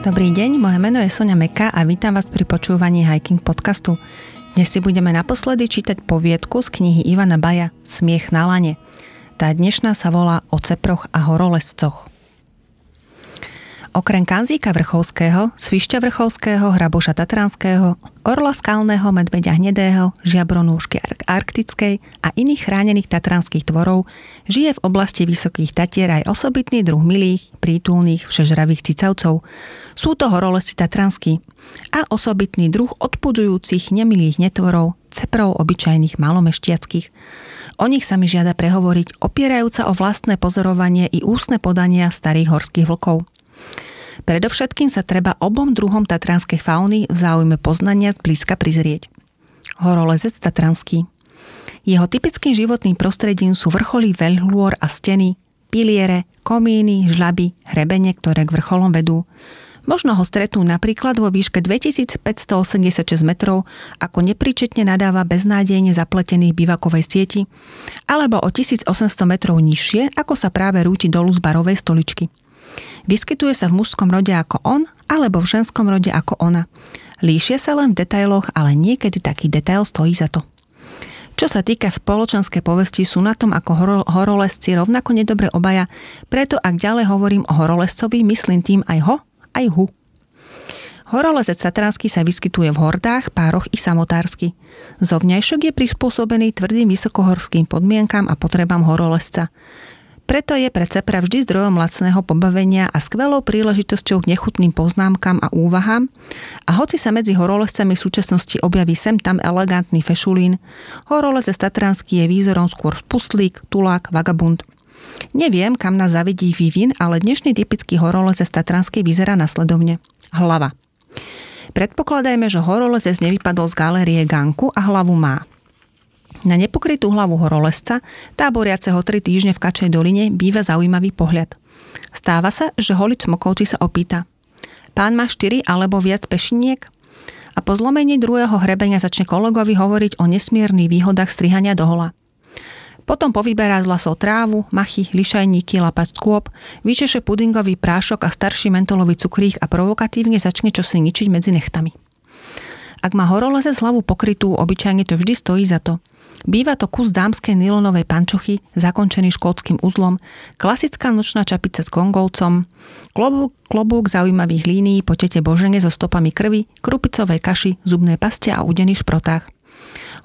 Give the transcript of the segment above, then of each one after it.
Dobrý deň, moje meno je Sonia Meka a vítam vás pri počúvaní Hiking podcastu. Dnes si budeme naposledy čítať poviedku z knihy Ivana Baja Smiech na lane. Tá dnešná sa volá O ceproch a horolescoch. Okrem Kanzíka vrchovského, Svišťa vrchovského, Hraboša tatranského, orla skalného, medveďa hnedého, žiabronúšky arktickej a iných chránených tatranských tvorov žije v oblasti Vysokých Tatier aj osobitný druh milých, prítulných, všežravých cicavcov. Sú to horolesy tatranský a osobitný druh odpudujúcich nemilých netvorov, ceprov obyčajných malomešťackých. O nich sa mi žiada prehovoriť, opierajúca o vlastné pozorovanie i ústne podania starých horských vlkov. Predovšetkým sa treba obom druhom tatranskej fauny v záujme poznania zblízka prizrieť. Horolezec tatranský. Jeho typickým životným prostredím sú vrcholy veľhlôr a steny, piliere, komíny, žlaby, hrebene, ktoré k vrcholom vedú. Možno ho stretnú napríklad vo výške 2586 metrov, ako nepričetne nadáva beznádejne zapletených bivakovej sieti, alebo o 1800 metrov nižšie, ako sa práve rúti dolu z barovej stoličky. Vyskytuje sa v mužskom rode ako on, alebo v ženskom rode ako ona. Líšia sa len v detailoch, ale niekedy taký detail stojí za to. Čo sa týka spoločenskej povesti, sú na tom ako horo- horolesci rovnako nedobre obaja, preto ak ďalej hovorím o horolescovi, myslím tým aj ho, aj hu. Horolezec tatranský sa vyskytuje v hordách, pároch i samotársky. Zovňajšok je prispôsobený tvrdým vysokohorským podmienkam a potrebám horolezca. Preto je pre Cepra vždy zdrojom lacného pobavenia a skvelou príležitosťou k nechutným poznámkam a úvahám. A hoci sa medzi horolezcami v súčasnosti objaví sem tam elegantný fešulín, horolezec tatranský je výzorom skôr spustlík, tulák, vagabund. Neviem, kam nás zavedí vývin, ale dnešný typický horolezec tatranský vyzerá nasledovne. Hlava. Predpokladajme, že horolezec nevypadol z galérie Ganku a hlavu má. Na nepokrytú hlavu horolesca, táboriaceho 3 týždne v Kačej doline, býva zaujímavý pohľad. Stáva sa, že holič smokovci sa opýta. Pán má 4 alebo viac pešiniek? A po zlomení druhého hrebenia začne kolegovi hovoriť o nesmiernych výhodách strihania do hola. Potom povyberá z lasov trávu, machy, lišajníky, lapač skôp, vyčeše pudingový prášok a starší mentolový cukrík a provokatívne začne čosi ničiť medzi nechtami. Ak má horoleze hlavu pokrytú, obyčajne to vždy stojí za to – Býva to kus dámskej nylonovej pančochy, zakončený škótským uzlom, klasická nočná čapica s gongolcom, klobúk, klobúk zaujímavých línií po tete božene so stopami krvi, krupicovej kaši, zubnej paste a udených šprotách.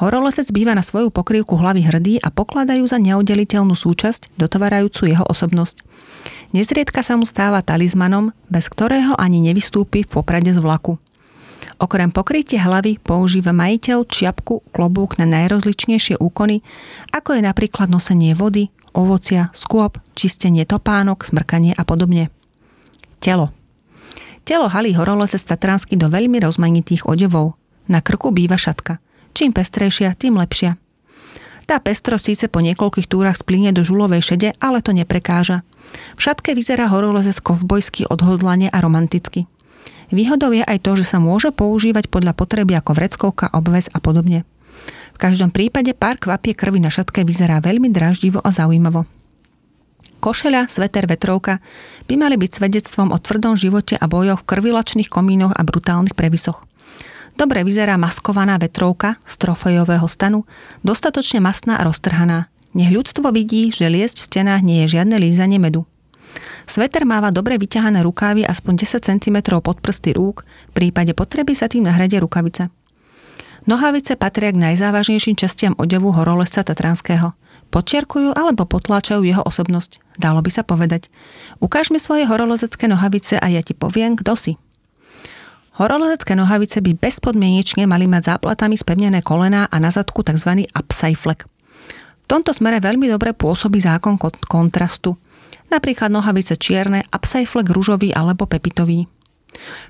Horolezec býva na svoju pokrývku hlavy hrdý a pokladajú za neoddeliteľnú súčasť, dotvárajúcu jeho osobnosť. Nezriedka sa mu stáva talizmanom, bez ktorého ani nevystúpi v poprade z vlaku. Okrem pokrytia hlavy používa majiteľ čiapku, klobúk na najrozličnejšie úkony, ako je napríklad nosenie vody, ovocia, skôp, čistenie topánok, smrkanie a podobne. Telo. Telo halí horolezec tatransky do veľmi rozmanitých odevov. Na krku býva šatka. Čím pestrejšia, tým lepšia. Tá pestro síce po niekoľkých túrach splinie do žulovej šede, ale to neprekáža. V šatke vyzerá horolezec kovbojsky odhodlane a romanticky. Výhodou je aj to, že sa môže používať podľa potreby ako vreckovka, obväz a podobne. V každom prípade pár kvapie krvi na šatke vyzerá veľmi draždivo a zaujímavo. Košeľa, sveter, vetrovka by mali byť svedectvom o tvrdom živote a bojoch v krvilačných komínoch a brutálnych previsoch. Dobre vyzerá maskovaná vetrovka z trofejového stanu, dostatočne masná a roztrhaná. Nech ľudstvo vidí, že liesť v stenách nie je žiadne lízanie medu. Sveter máva dobre vyťahané rukávy aspoň 10 cm pod prsty rúk, v prípade potreby sa tým nahradia rukavice. Nohavice patria k najzávažnejším častiam odevu horolesca tatranského. Podčiarkujú alebo potláčajú jeho osobnosť. Dalo by sa povedať. Ukáž mi svoje horolezecké nohavice a ja ti poviem, kto si. Horolezecké nohavice by bezpodmienečne mali mať záplatami spevnené kolená a na zadku tzv. upside flag. V tomto smere veľmi dobre pôsobí zákon kontrastu – napríklad nohavice čierne a psajflek rúžový alebo pepitový.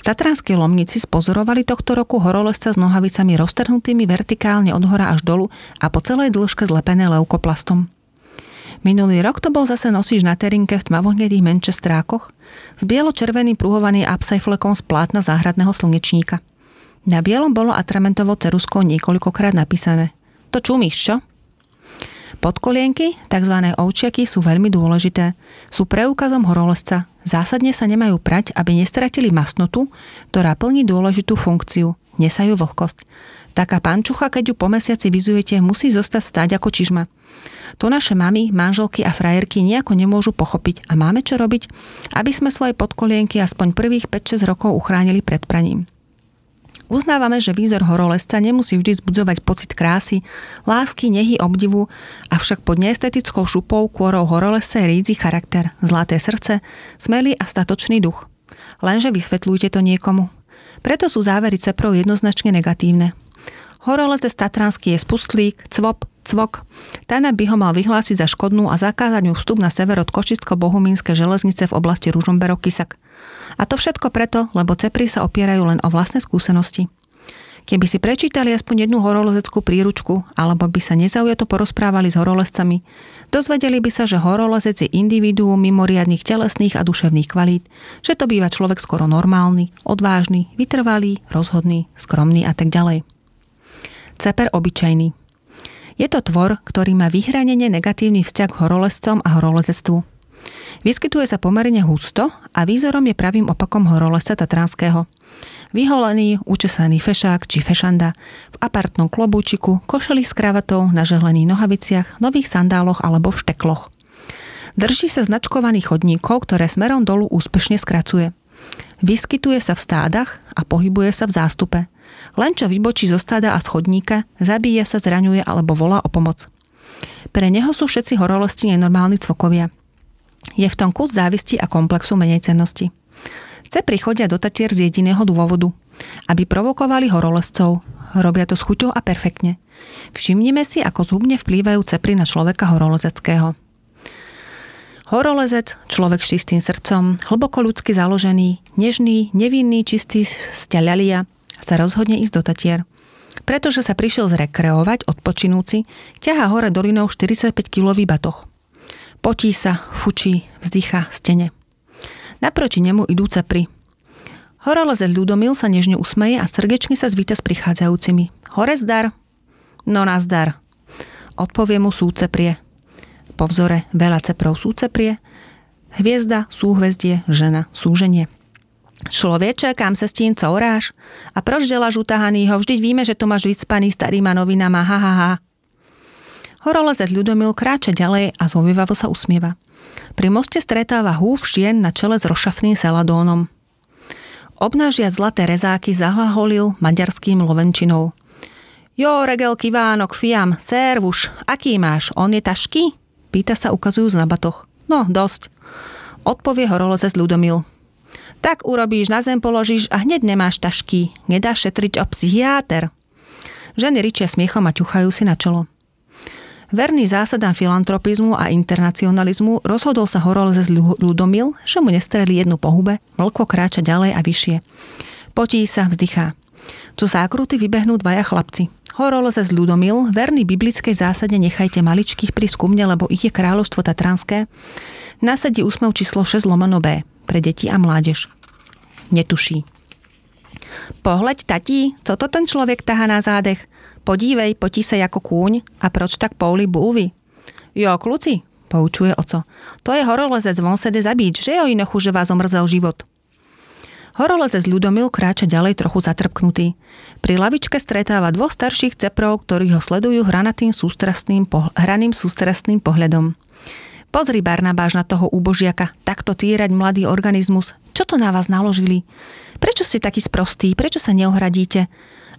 V Tatranskej Lomnici spozorovali tohto roku horolesca s nohavicami roztrhnutými vertikálne od hora až dolu a po celej dĺžke zlepené leukoplastom. Minulý rok to bol zase nosič na terinke v tmavohnedých menčestrákoch s bielo-červeným pruhovaným upsajflekom z plátna záhradného slnečníka. Na bielom bolo atramentovou ceruskou niekoľkokrát napísané. To čumíš, čo? Podkolienky, tzv. ovčiaky, sú veľmi dôležité. Sú preukazom horolesca, Zásadne sa nemajú prať, aby nestratili masnotu, ktorá plní dôležitú funkciu. Nesajú vlhkosť. Taká pančucha, keď ju po mesiaci vyzujete, musí zostať stáť ako čižma. To naše mamy, manželky a frajerky nejako nemôžu pochopiť a máme čo robiť, aby sme svoje podkolienky aspoň prvých 5-6 rokov uchránili pred praním. Uznávame, že výzor horolesca nemusí vždy zbudzovať pocit krásy, lásky, nehy, obdivu, avšak pod neestetickou šupou horolesca je rídzi charakter, zlaté srdce, smelý a statočný duch. Lenže vysvetľujte to niekomu. Preto sú závery ceprov jednoznačne negatívne. Horolezec Tatranský je spustlík, cvop, cvok. Tajna by ho mal vyhlásiť za škodnú a zakázať mu vstup na sever od Košicko-Bohumínskej železnice v oblasti Ružomberok-Kisak. A to všetko preto, lebo cepry sa opierajú len o vlastné skúsenosti. Keby si prečítali aspoň jednu horolezeckú príručku, alebo by sa nezaujato porozprávali s horolezcami, dozvedeli by sa, že horolezec je individuum mimoriadných telesných a duševných kvalít, že to býva človek skoro normálny, odvážny, vytrvalý, rozhodný, skromný a tak ďalej. Ceper obyčajný. Je to tvor, ktorý má vyhranenie negatívny vzťah k horolezcom a horolezectvu. Vyskytuje sa pomerne husto a výzorom je pravým opakom horolesa tatranského. Vyholený, učesaný fešák či fešanda, v apartnom klobúčiku, košeli s kravatou, na žehlených nohaviciach, nových sandáloch alebo v štekloch. Drží sa značkovaných chodníkov, ktoré smerom dolu úspešne skracuje. Vyskytuje sa v stádach a pohybuje sa v zástupe. Len čo vybočí zo stáda a schodníka, zabíja sa, zraňuje alebo volá o pomoc. Pre neho sú všetci horolosti nenormálni cvokovia – je v tom kus závisti a komplexu menej cennosti. Chce prichodia do Tatier z jediného dôvodu. Aby provokovali horolezcov. Robia to s chuťou a perfektne. Všimnime si, ako zhubne vplývajú cepry na človeka horolezeckého. Horolezec, človek s čistým srdcom, hlboko ľudsky založený, nežný, nevinný, čistý sťaľalia, sa rozhodne ísť do Tatier. Pretože sa prišiel zrekreovať odpočinúci, ťaha hore dolinou 45-kilový batoh. Potí sa, fučí, vzdycha, stene. Naproti nemu idú cepry. Horolezec Ľudomil sa nežne usmeje a srdečne sa zvíta s prichádzajúcimi. Hore zdar? No nazdar. Odpovie mu súceprie. Po vzore veľa ceprov súceprie. Hviezda, súhvezdie, žena, súženie. Človeče, kam sa s tým couráš? A proč delaš utahanýho? Vždyť víme, že tu máš vyspaný starýma novinama, ha, ha, ha. Horolezec Ľudomil kráča ďalej a zhovivavo sa usmieva. Pri moste stretáva húf žien na čele s rošafným seladónom. Obnážia zlaté rezáky zahlaholil maďarským lovenčinou. Jo, regelky Vánok, fiam, servuš, aký máš, on je tašky? Pýta sa ukazujú z nabatoch. No, dosť. Odpovie horolezec Ľudomil. Tak urobíš, na zem položíš a hneď nemáš tašky. Nedáš šetriť o psychiáter. Ženy ričia smiechom a ťuchajú si na čelo. Verný zásadám filantropizmu a internacionalizmu rozhodol sa horolezec Ludomil, že mu nestreli jednu pohube, mlko kráča ďalej a vyššie. Potí sa, vzdychá. Tu zákruty vybehnú dvaja chlapci. Horolezec Ludomil, verný biblickej zásade nechajte maličkých pri skumne, lebo ich je kráľovstvo Tatranské, nasadí úsmev číslo 6 lomeno B pre deti a mládež. Netuší. Pohľaď, tatí, co to ten človek tahá na zádech? Podívej, potí sa ako kúň a proč tak pouli búvy? Jo, kluci, poučuje oco. To je horolezec von sede zabiť, že jo inochu, že vás omrzel život. Horolezec Ľudomil kráča ďalej trochu zatrpknutý. Pri lavičke stretáva dvoch starších ceprov, ktorí ho sledujú hranatým sústrastným, poh- hraným sústrastným pohľadom. Pozri, Barnabáš, na toho úbožiaka, takto týrať mladý organizmus. Čo to na vás naložili? Prečo ste taký sprostý? Prečo sa neohradíte?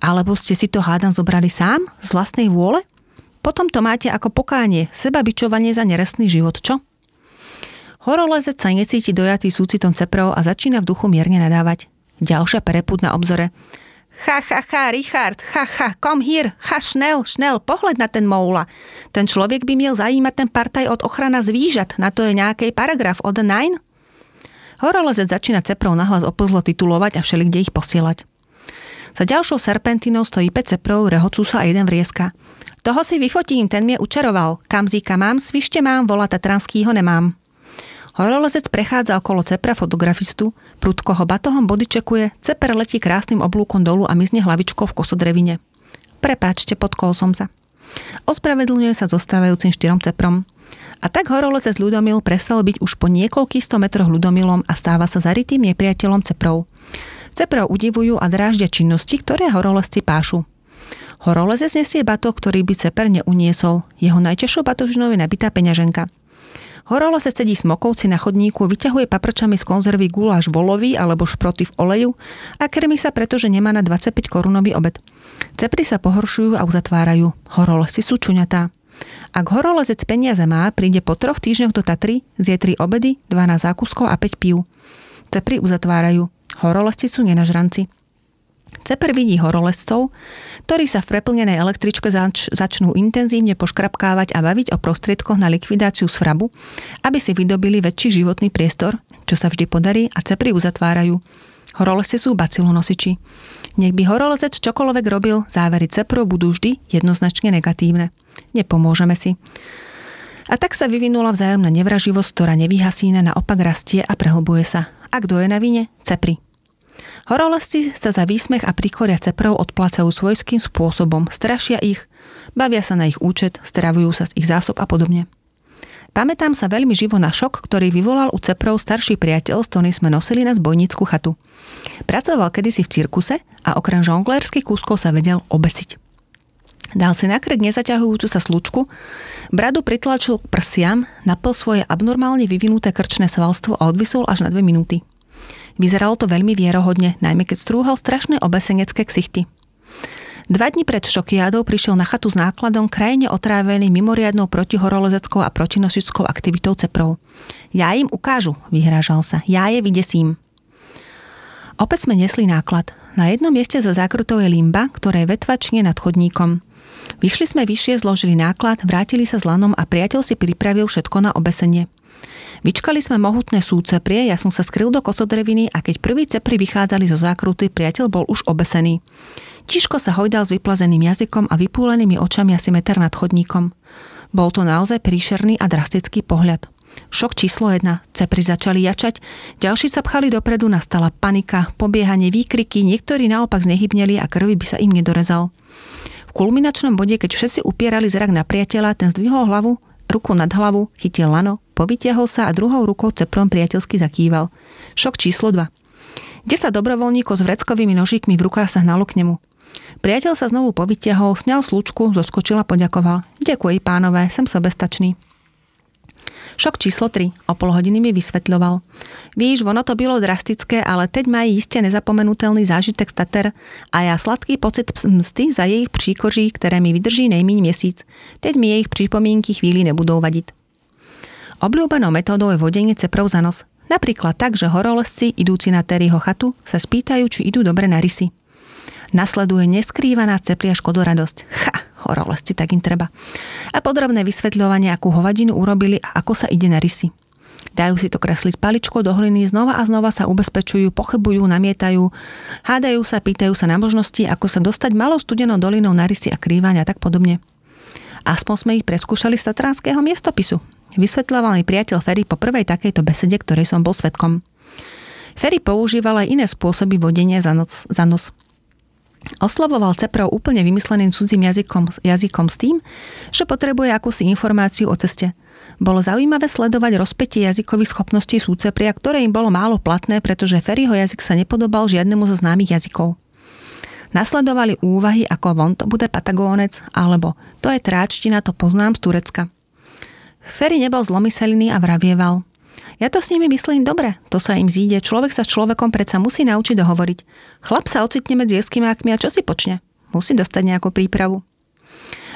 Alebo ste si to hádam zobrali sám, z vlastnej vôle? Potom to máte ako pokánie, seba bičovanie za nerestný život, čo? Horolezec sa necíti dojatý súcitom ceprov a začína v duchu mierne nadávať. Ďalšia prepud na obzore. Ha, ha, ha, Richard, ha, ha, kom hier, ha, šnel, šnel, pohľad na ten moula. Ten človek by miel zajímať ten partaj od ochrana zvížat, na to je nejaký paragraf od 9? Horolezec začína ceprov nahlas opozlo titulovať a všelikde ich posielať. Za ďalšou serpentinou stojí 5 ceprov, rehocú sa a jeden vrieska. Toho si vyfotím, ten mi učaroval. Kamzíka mám, svište mám, vola Tatranskýho nemám. Horolezec prechádza okolo cepra fotografistu, prudko ho batohom bodyčekuje, ceper letí krásnym oblúkom dolu a mizne hlavičkou v kosodrevine. Prepáčte, podkol som sa. Ospravedlňuje sa zostávajúcim štyrom ceprom. A tak horolezec Ľudomil prestal byť už po niekoľkých sto metroch Ľudomilom a stáva sa zaritým nepriateľom ceprov. Ceprov udivujú a dráždia činnosti, ktoré horolezci pášu. Horolezec nesie bato, ktorý by ceper neuniesol. Jeho najťažšou batožinou je nabitá peňaženka. Horolezec sedí smokovci na chodníku, vyťahuje paprčami z konzervy guláš volový alebo šproty v oleju a krmi sa preto, že nemá na 25 korunový obed. Cepry sa pohoršujú a uzatvárajú. Horolezci sú čuňatá. Ak horolezec peniaze má, príde po troch týždňoch do Tatry, zje 3 obedy, 12 zákuskov a 5 pív. Cepry uzatvárajú. Horolezci sú nenažranci. Ceper vidí horolezcov, ktorí sa v preplnenej električke zač- začnú intenzívne poškrapkávať a baviť o prostriedkoch na likvidáciu sfrabu, aby si vydobili väčší životný priestor, čo sa vždy podarí a cepry uzatvárajú. Horolezci sú bacilonosiči. Nech by horolezec čokoľvek robil, závery ceprov budú vždy jednoznačne negatívne. Nepomôžeme si. A tak sa vyvinula vzájomná nevraživosť, ktorá nevyhasína, naopak rastie a prehlbuje sa. A kto je na vine? Cepri. Horolezci sa za výsmech a príkoria ceprov odplacajú svojským spôsobom, strašia ich, bavia sa na ich účet, stravujú sa z ich zásob a podobne. Pamätám sa veľmi živo na šok, ktorý vyvolal u ceprov starší priateľ, s ktorým sme nosili na zbojnícku chatu. Pracoval kedysi v cirkuse a okrem žonglérskych kúskov sa vedel obesiť. Dal si na krk nezaťahujúcu sa slučku, bradu pritlačil k prsiam, napil svoje abnormálne vyvinuté krčné svalstvo a odvisol až na dve minúty. Vyzeralo to veľmi vierohodne, najmä keď strúhal strašné obesenecké ksichty. Dva dni pred šokiádou prišiel na chatu s nákladom krajine otrávený mimoriadnou protihorolezeckou a protinosičskou aktivitou ceprov. Ja im ukážu, vyhrážal sa. Ja je vydesím. Opäť sme nesli náklad. Na jednom mieste za zákrutou je limba, ktorá je vetvačne nad chodníkom. Vyšli sme vyššie, zložili náklad, vrátili sa s lanom a priateľ si pripravil všetko na obesenie. Vyčkali sme mohutné súceprie, ja som sa skryl do kosodreviny a keď prví cepri vychádzali zo zákruty, priateľ bol už obesený. Tiško sa hojdal s vyplazeným jazykom a vypúlenými očami asi meter nad chodníkom. Bol to naozaj príšerný a drastický pohľad. Šok číslo jedna. Cepri začali jačať, ďalší sa pchali dopredu, nastala panika, pobiehanie, výkriky, niektorí naopak znehybneli a krvi by sa im nedorezal. V kulminačnom bode, keď všetci upierali zrak na priateľa, ten zdvihol hlavu, ruku nad hlavu, chytil lano, povytiahol sa a druhou rukou ceprom priateľsky zakýval. Šok číslo 2. 10 dobrovoľníkov s vreckovými nožíkmi v rukách sa hnalo k nemu. Priateľ sa znovu povytiahol, sňal slučku, zoskočil a poďakoval. Ďakujem pánové, som sobestačný. Šok číslo 3. O pol hodiny mi vysvetľoval. Víš, ono to bylo drastické, ale teď mají jistě nezapomenutelný zážitek stater a já sladký pocit msty za jejich příkoří, které mi vydrží nejméně měsíc. Teď mi jejich připomínky chvíli nebudou vadit. Obľúbenou metódou je vodenie ceprov za nos. Napríklad tak, že horolezci idúci na Terryho chatu sa spýtajú, či idú dobre na rysy. Nasleduje neskrývaná ceplia škodoradosť. Ha, horolezci, tak im treba. A podrobné vysvetľovanie, akú hovadinu urobili a ako sa ide na rysy. Dajú si to kresliť paličkou do hliny, znova a znova sa ubezpečujú, pochybujú, namietajú, hádajú sa, pýtajú sa na možnosti, ako sa dostať malou studenou dolinou na rysy a krývania a tak podobne. Aspoň sme ich preskúšali z tatranského miestopisu. Vysvetľoval mi priateľ Ferry po prvej takejto besede, ktorej som bol svetkom. Ferry používal aj iné spôsoby vodenia za, noc, za nos. Oslovoval Ceprov úplne vymysleným cudzím jazykom, jazykom s tým, že potrebuje akúsi informáciu o ceste. Bolo zaujímavé sledovať rozpetie jazykových schopností súcepria, ktoré im bolo málo platné, pretože Ferryho jazyk sa nepodobal žiadnemu zo známych jazykov. Nasledovali úvahy ako von to bude patagónec, alebo to je tráčtina, to poznám z Turecka. Ferry nebol zlomyselný a vravieval. Ja to s nimi myslím dobre, to sa im zíde. Človek sa s človekom predsa musí naučiť dohovoriť. Chlap sa ocitne medzi eskimákmi a čo si počne? Musí dostať nejakú prípravu.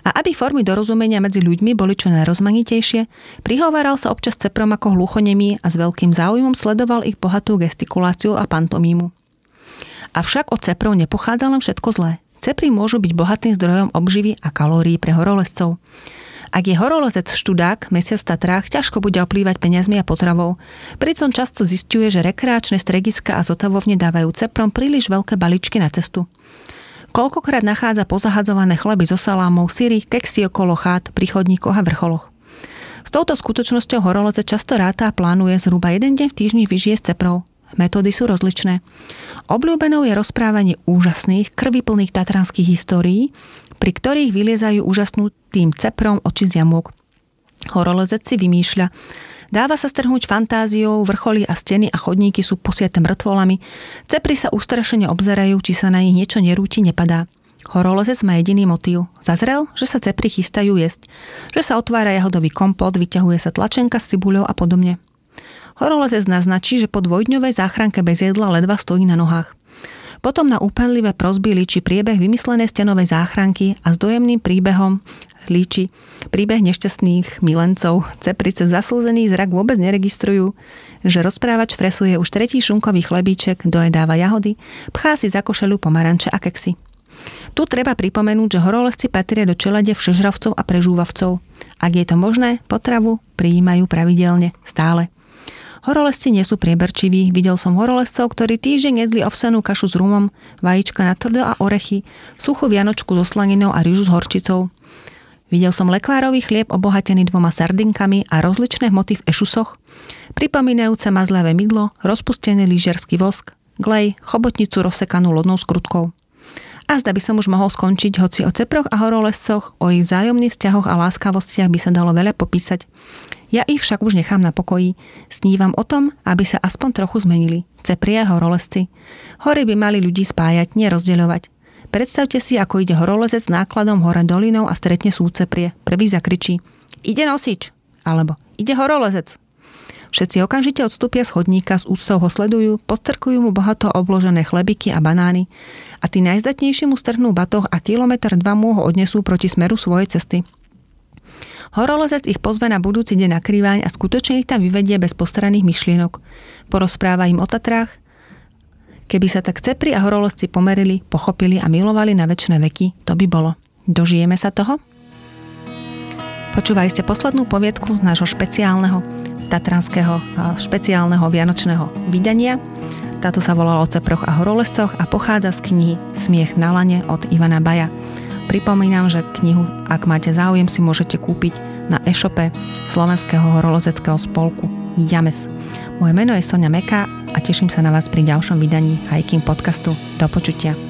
A aby formy dorozumenia medzi ľuďmi boli čo najrozmanitejšie, prihováral sa občas ceprom ako hluchonemý a s veľkým záujmom sledoval ich bohatú gestikuláciu a pantomímu. Avšak od ceprov nepochádza len všetko zlé. Cepry môžu byť bohatým zdrojom obživy a kalórií pre horolezcov. Ak je horolezec študák, mesiac Tatrách, ťažko bude oplývať peniazmi a potravou. Pritom často zistuje, že rekreačné strediska a zotavovne dávajú ceprom príliš veľké balíčky na cestu. Koľkokrát nachádza pozahadzované chleby so salámov, syry, keksy okolo chát, pri a vrcholoch. S touto skutočnosťou horolezec často ráta a plánuje zhruba jeden deň v týždni vyžije s ceprov. Metódy sú rozličné. Obľúbenou je rozprávanie úžasných, krviplných tatranských histórií, pri ktorých vyliezajú úžasnú tým ceprom oči z jamok. Horolezec si vymýšľa. Dáva sa strhnúť fantáziou, vrcholy a steny a chodníky sú posiate mŕtvolami. Cepry sa ustrašene obzerajú, či sa na nich niečo nerúti, nepadá. Horolezec má jediný motív. Zazrel, že sa cepry chystajú jesť. Že sa otvára jahodový kompot, vyťahuje sa tlačenka s cibuľou a podobne. Horolezec naznačí, že po dvojdňovej záchranke bez jedla ledva stojí na nohách. Potom na úpenlivé prosby líči priebeh vymyslenej stenovej záchranky a s dojemným príbehom líči príbeh nešťastných milencov. Ceprice zaslzený zrak vôbec neregistrujú, že rozprávač fresuje už tretí šunkový chlebíček, dojedáva jahody, pchá si za košelu pomaranče a keksy. Tu treba pripomenúť, že horolezci patria do čelade všežravcov a prežúvavcov. Ak je to možné, potravu prijímajú pravidelne, stále. Horolezci nie sú prieberčiví. Videl som horolezcov, ktorí týždeň jedli ovsenú kašu s rumom, vajíčka na tvrdo a orechy, suchú vianočku so slaninou a rýžu s horčicou. Videl som lekvárový chlieb obohatený dvoma sardinkami a rozličné hmoty v ešusoch, pripomínajúce mazľavé mydlo, rozpustený lyžiarsky vosk, glej, chobotnicu rozsekanú lodnou skrutkou. A zda by som už mohol skončiť, hoci o ceproch a horolescoch, o ich vzájomných vzťahoch a láskavostiach by sa dalo veľa popísať. Ja ich však už nechám na pokoji. Snívam o tom, aby sa aspoň trochu zmenili. Ceprie horolezci. Hory by mali ľudí spájať, nerozdeľovať. Predstavte si, ako ide horolezec nákladom hore dolinou a stretne súceprie. Prvý zakričí. Ide nosič. Alebo ide horolezec. Všetci okamžite odstúpia z chodníka, s úctou ho sledujú, postrkujú mu bohato obložené chlebiky a banány a tí najzdatnejší mu strhnú batoh a kilometr dva mu ho odnesú proti smeru svojej cesty. Horolezec ich pozve na budúci deň na krývaň a skutočne ich tam vyvedie bez postaraných myšlienok. Porozpráva im o Tatrách, Keby sa tak cepri a horolezci pomerili, pochopili a milovali na väčšie veky, to by bolo. Dožijeme sa toho? Počúvali ste poslednú poviedku z nášho špeciálneho tatranského špeciálneho vianočného vydania. Táto sa volala o ceproch a horolescoch a pochádza z knihy Smiech na lane od Ivana Baja. Pripomínam, že knihu, ak máte záujem, si môžete kúpiť na e-shope Slovenského horolezeckého spolku James. Moje meno je Sonia Meka a teším sa na vás pri ďalšom vydaní Hiking podcastu. Do počutia.